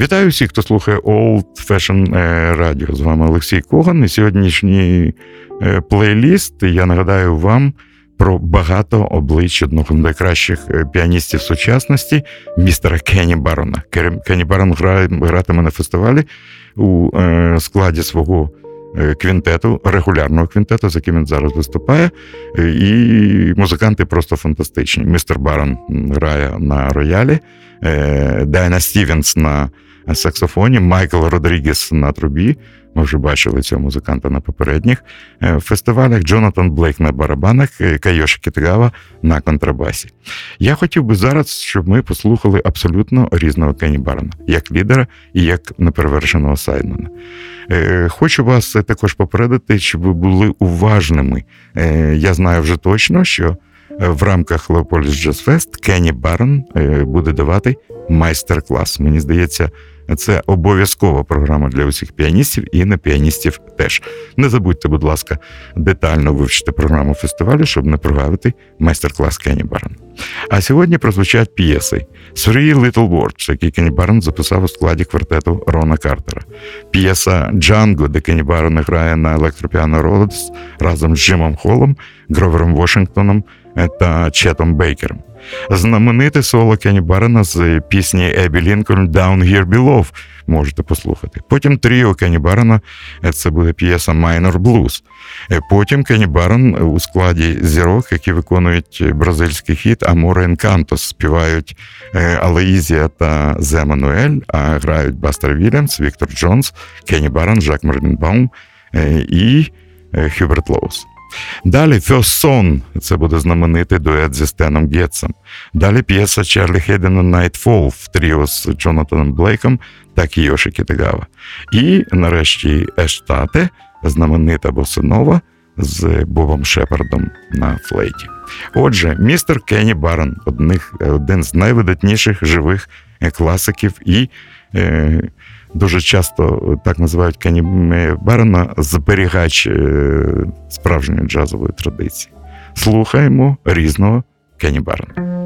Вітаю всіх, хто слухає Old Fashion Radio. З вами Олексій Коган. І сьогоднішній плейліст я нагадаю вам про багато облич одного з найкращих піаністів сучасності, містера Кенні Барона. Кенні Барон гратиме на фестивалі у складі свого квінтету, регулярного квінтету, з яким він зараз виступає. І музиканти просто фантастичні. Містер Барон грає на роялі, Дайна Стівенс на саксофоні, Майкл Родрігес на трубі. Ми вже бачили цього музиканта на попередніх фестивалях. Джонатан Блейк на барабанах, Кайоші Кітагава на контрабасі. Я хотів би зараз, щоб ми послухали абсолютно різного Кенні Барона, як лідера і як неперевершеного сайдмена. Хочу вас також попередити, щоб ви були уважними. Я знаю вже точно, що в рамках Леополіс Джаз Фест Кенні Барон буде давати майстер-клас. Мені здається, це обов'язкова програма для усіх піаністів і не піаністів теж. Не забудьте, будь ласка, детально вивчити програму фестивалю, щоб не прогавити майстер-клас Кенні Барон. А сьогодні прозвучать п'єси Three Little Words, які Кенні Барон записав у складі квартету Рона Картера. П'єса Джанго, де Кенні Барон грає на електропіано Родс разом з Джимом Холлом, Гровером Вашингтоном та Четом Бейкером. Знамените соло Кенні Барона з пісні Ебі Лінкольн «Down Here Below» можете послухати. Потім тріо Кенні Барона, це буде п'єса Minor Blues. Потім Кенні Барон у складі зірок, які виконують бразильський хіт Аморе Енкантос, співають Алеїзія та Зе Мануель, а грають Бастер Вільямс, Віктор Джонс, Кенні Барон, Жак Мерлінбаум і Хюберт Лоус. Далі Son, це буде знаменитий дует зі Стеном Гетсом. Далі п'єса Чарлі Хейдена Nightfall в тріо з Джонатаном Блейком та Кіоші Кітагава. І нарешті Estate, знаменита босанова з Бобом Шепардом на флейті. Отже, містер Кенні Барон, одних, один з найвидатніших живих класиків і. Е, Дуже часто так називають Кенні Барона зберігач справжньої джазової традиції. Слухаємо різного Кенні Барона.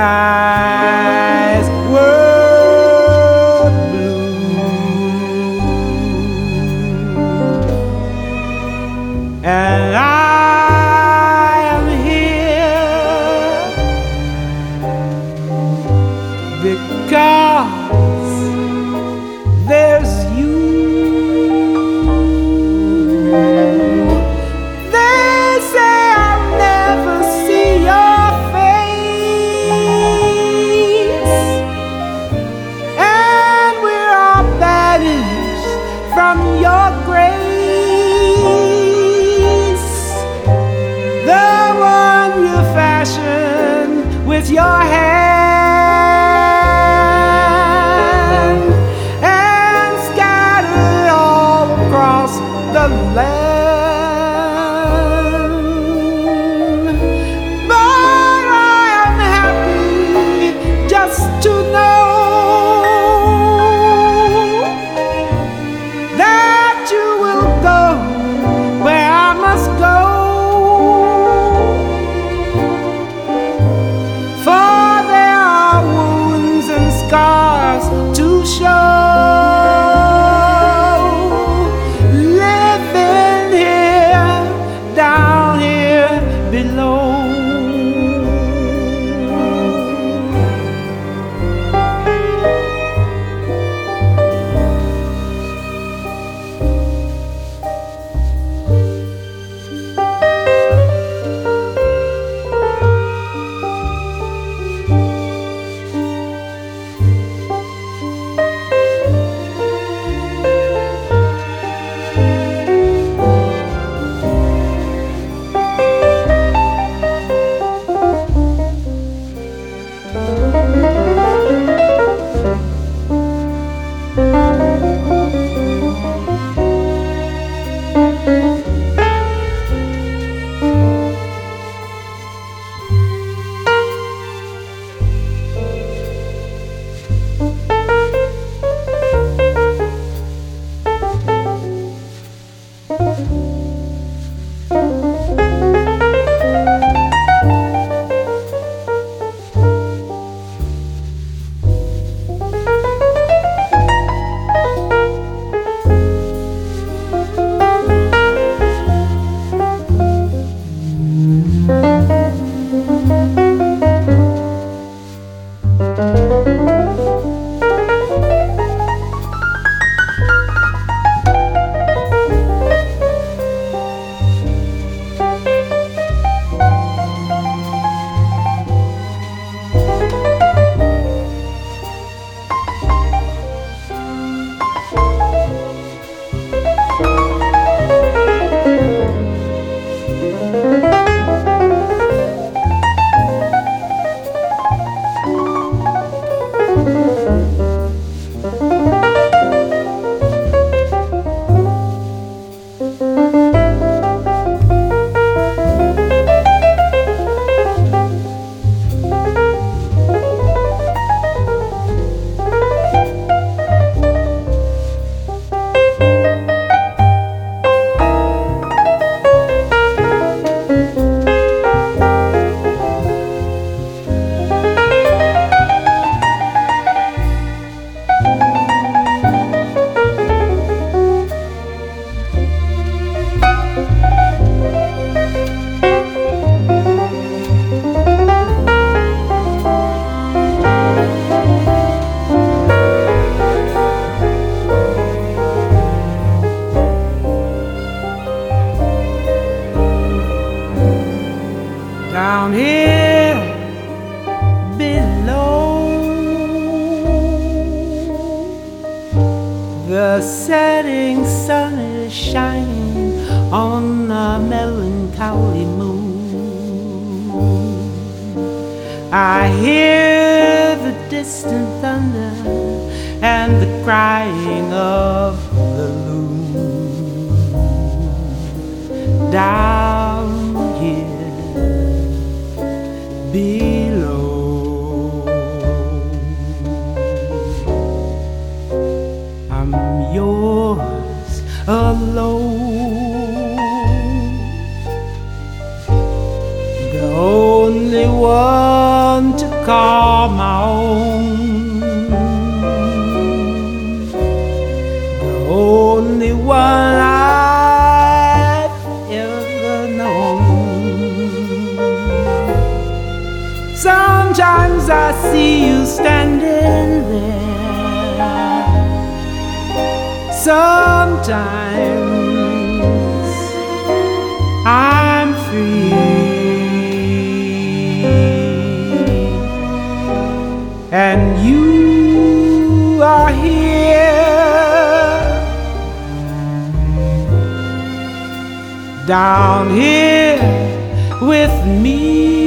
sky. Down here below. The setting sun is shining on a melancholy moon. I hear the distant thunder and the crying of the loon down one to call my own. The only one I've ever known. Sometimes I see you standing there. Sometimes I'm down here with me.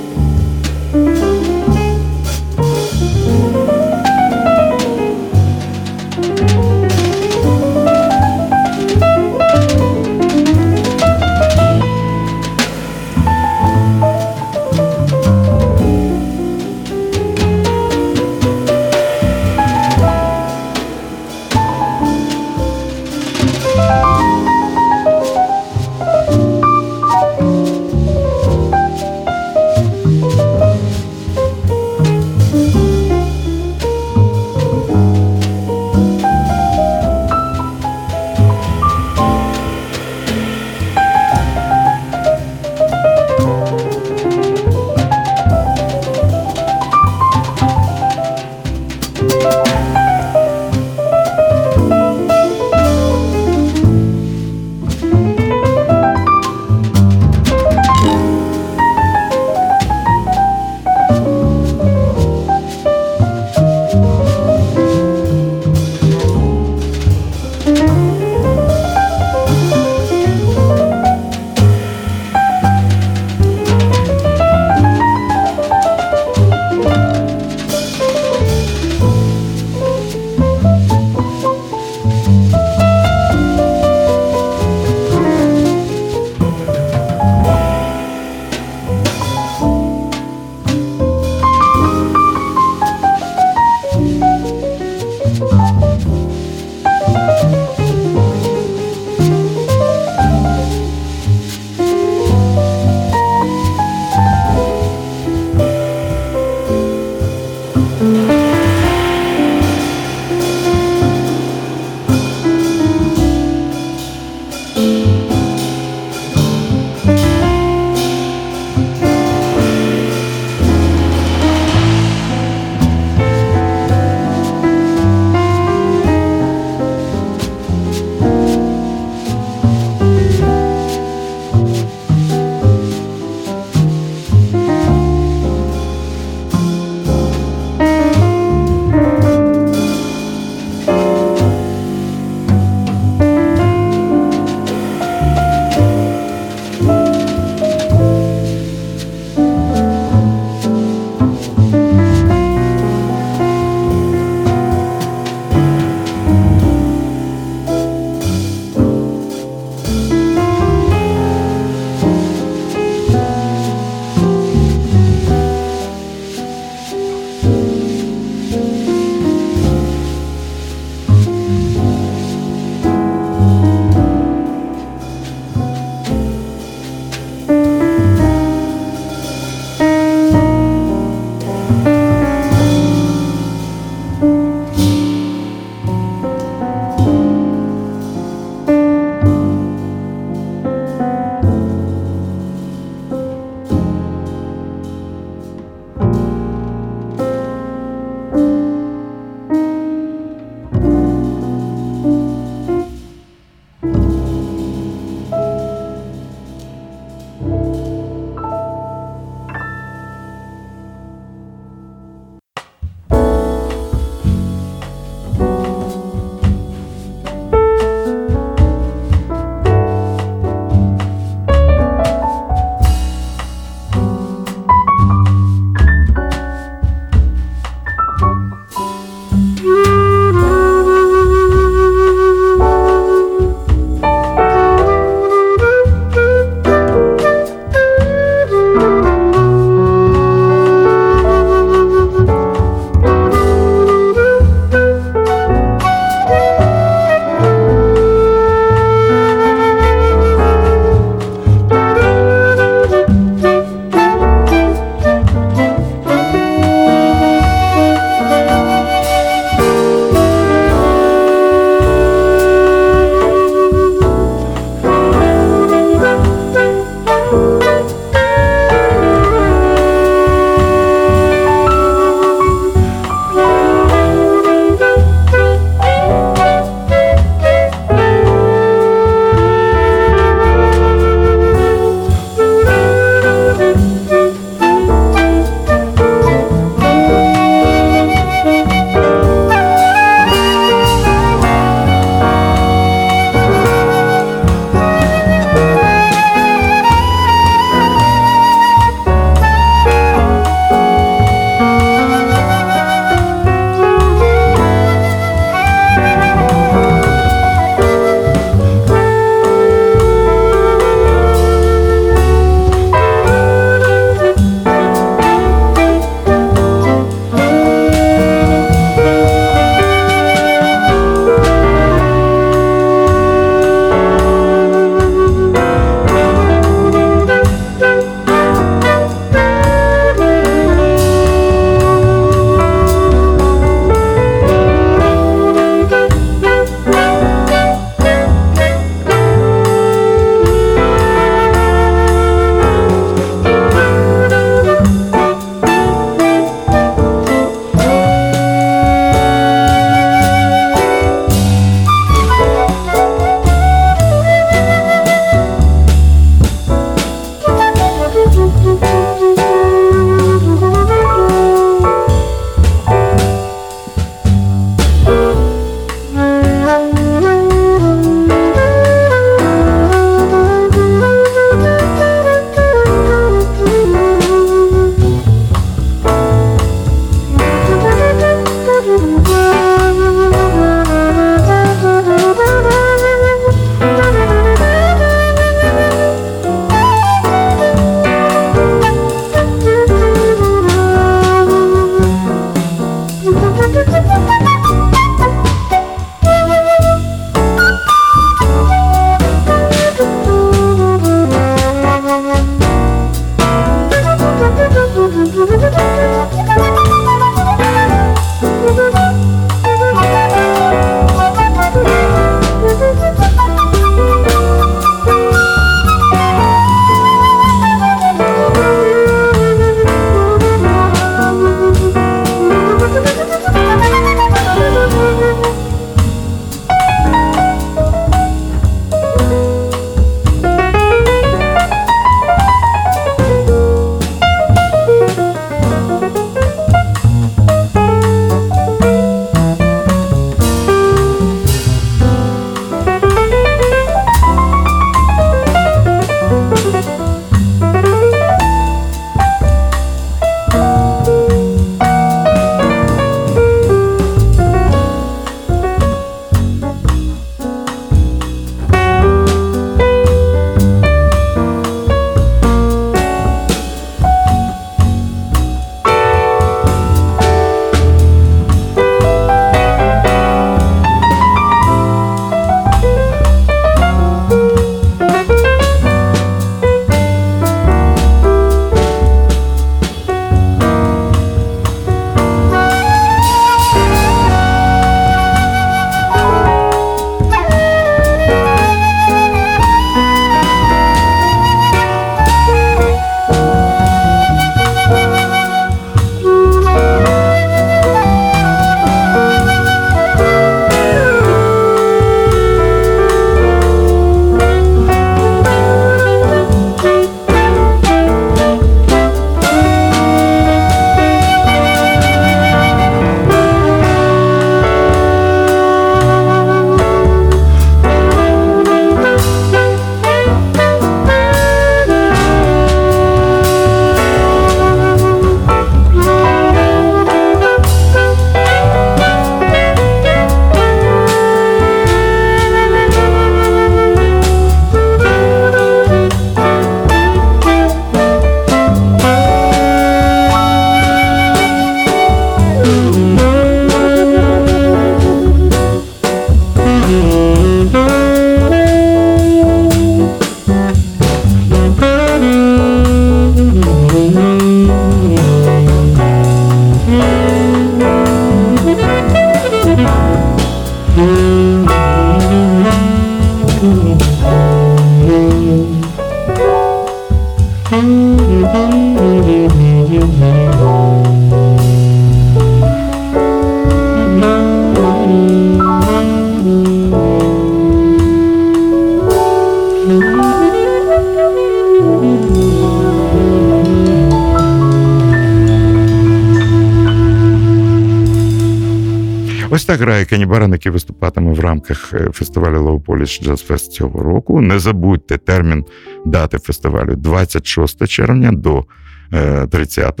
Так грає Кені який виступатиме в рамках е, фестивалю Polish Jazz Fest цього року. Не забудьте термін дати фестивалю 26 червня до е, 30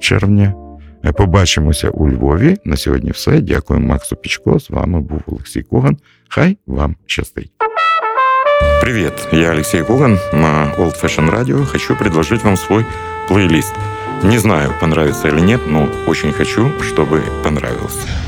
червня. Е, Побачимося у Львові. На сьогодні все. Дякую Максу Пічко. З вами був Олексій Коган. Хай вам щастить. Привет, я Алексей Коган на Old Fashion Radio. Хочу предложить вам свой плейлист. Не знаю, понравится или нет, но очень хочу, чтобы понравился.